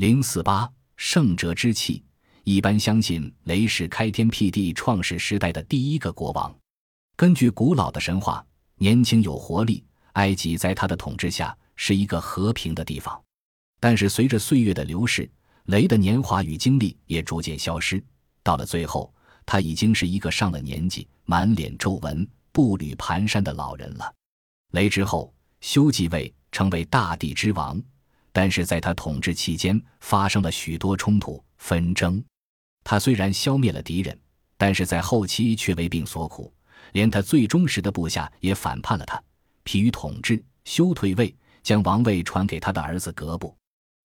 零四八圣者之气，一般相信雷是开天辟地、创始时代的第一个国王。根据古老的神话，年轻有活力，埃及在他的统治下是一个和平的地方。但是随着岁月的流逝，雷的年华与精力也逐渐消失。到了最后，他已经是一个上了年纪、满脸皱纹、步履蹒跚的老人了。雷之后，修继位，成为大地之王。但是在他统治期间，发生了许多冲突纷争。他虽然消灭了敌人，但是在后期却为病所苦，连他最忠实的部下也反叛了他。疲于统治，修退位，将王位传给他的儿子格布。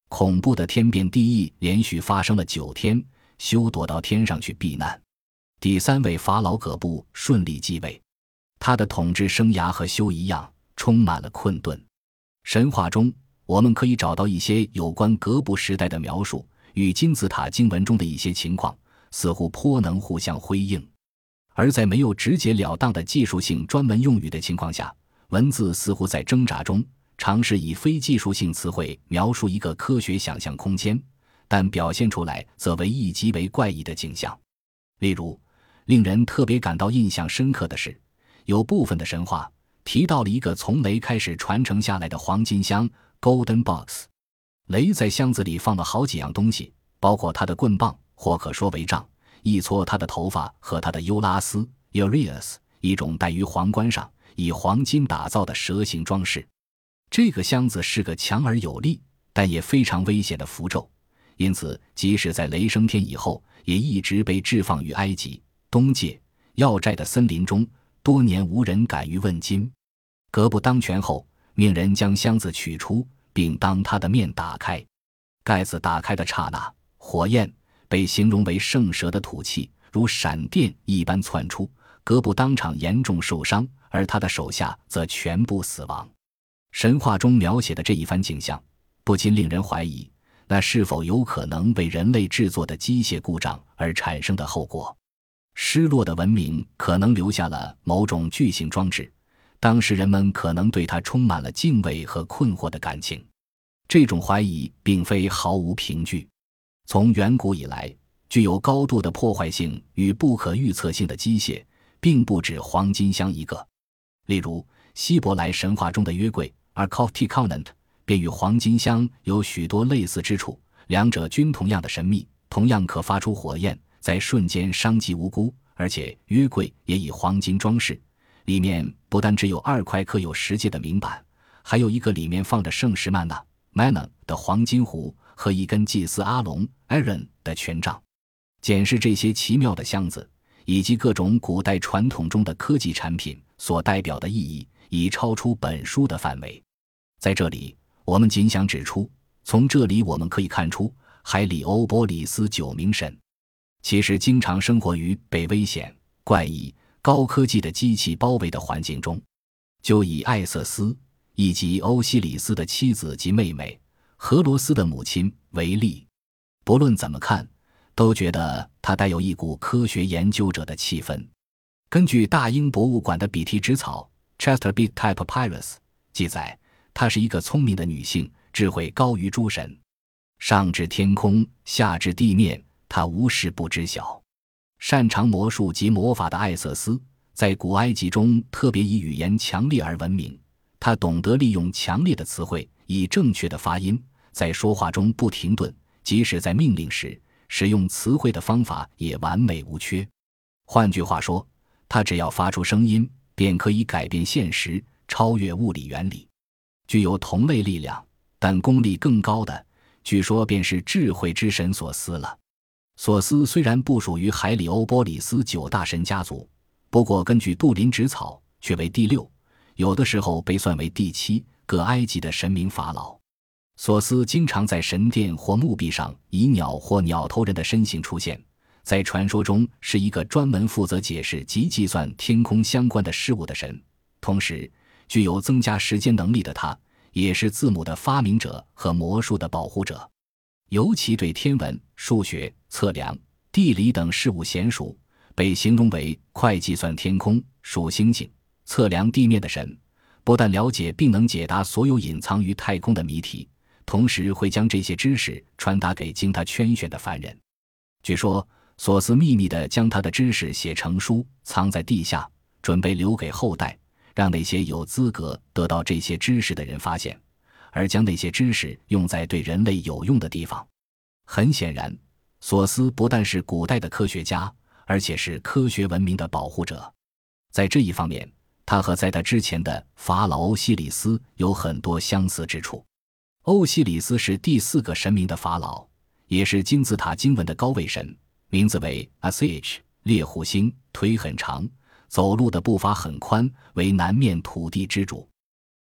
恐怖的天变地异连续发生了九天，修躲到天上去避难。第三位法老葛布顺利继位，他的统治生涯和修一样，充满了困顿。神话中，我们可以找到一些有关格布时代的描述，与金字塔经文中的一些情况似乎颇能互相辉映。而在没有直截了当的技术性专门用语的情况下，文字似乎在挣扎中。尝试以非技术性词汇描述一个科学想象空间，但表现出来则为一极为怪异的景象。例如，令人特别感到印象深刻的是，有部分的神话提到了一个从雷开始传承下来的黄金箱 （Golden Box）。雷在箱子里放了好几样东西，包括他的棍棒，或可说为杖，一撮他的头发和他的尤拉斯 （Urias），一种戴于皇冠上以黄金打造的蛇形装饰。这个箱子是个强而有力，但也非常危险的符咒，因此即使在雷升天以后，也一直被置放于埃及东界要寨的森林中，多年无人敢于问津。格布当权后，命人将箱子取出，并当他的面打开。盖子打开的刹那，火焰被形容为圣蛇的吐气，如闪电一般窜出。格布当场严重受伤，而他的手下则全部死亡。神话中描写的这一番景象，不禁令人怀疑，那是否有可能为人类制作的机械故障而产生的后果？失落的文明可能留下了某种巨型装置，当时人们可能对它充满了敬畏和困惑的感情。这种怀疑并非毫无凭据。从远古以来，具有高度的破坏性与不可预测性的机械，并不止黄金箱一个。例如，希伯来神话中的约柜。而 c o f t i c o n a n t 便与黄金香有许多类似之处，两者均同样的神秘，同样可发出火焰，在瞬间伤及无辜。而且约柜也以黄金装饰，里面不但只有二块刻有石界的铭板，还有一个里面放着圣石曼娜 （Manna） 的黄金壶和一根祭司阿龙 （Aaron） 的权杖。检视这些奇妙的箱子以及各种古代传统中的科技产品所代表的意义，已超出本书的范围。在这里，我们仅想指出，从这里我们可以看出，海里欧波里斯九名神，其实经常生活于被危险、怪异、高科技的机器包围的环境中。就以艾瑟斯以及欧西里斯的妻子及妹妹荷罗斯的母亲为例，不论怎么看，都觉得她带有一股科学研究者的气氛。根据大英博物馆的笔题纸草 （Chester Beat Type Papyrus） 记载。她是一个聪明的女性，智慧高于诸神，上至天空，下至地面，她无事不知晓。擅长魔术及魔法的艾瑟斯，在古埃及中特别以语言强烈而闻名。他懂得利用强烈的词汇，以正确的发音，在说话中不停顿，即使在命令时，使用词汇的方法也完美无缺。换句话说，他只要发出声音，便可以改变现实，超越物理原理。具有同类力量，但功力更高的，据说便是智慧之神索斯了。索斯虽然不属于海里欧波里斯九大神家族，不过根据杜林纸草，却为第六，有的时候被算为第七个埃及的神明法老。索斯经常在神殿或墓壁上以鸟或鸟头人的身形出现，在传说中是一个专门负责解释及计算天空相关的事物的神，同时。具有增加时间能力的他，也是字母的发明者和魔术的保护者，尤其对天文、数学、测量、地理等事物娴熟，被形容为快计算天空、数星星、测量地面的神。不但了解并能解答所有隐藏于太空的谜题，同时会将这些知识传达给经他圈选的凡人。据说，索斯秘密地将他的知识写成书，藏在地下，准备留给后代，让那些有资格得到这些知识的人发现，而将那些知识用在对人类有用的地方。很显然，索斯不但是古代的科学家，而且是科学文明的保护者。在这一方面，他和在他之前的法老欧西里斯有很多相似之处。欧西里斯是第四个神明的法老，也是金字塔经文的高位神，名字为 Sh，猎户星，腿很长，走路的步伐很宽，为南面土地之主。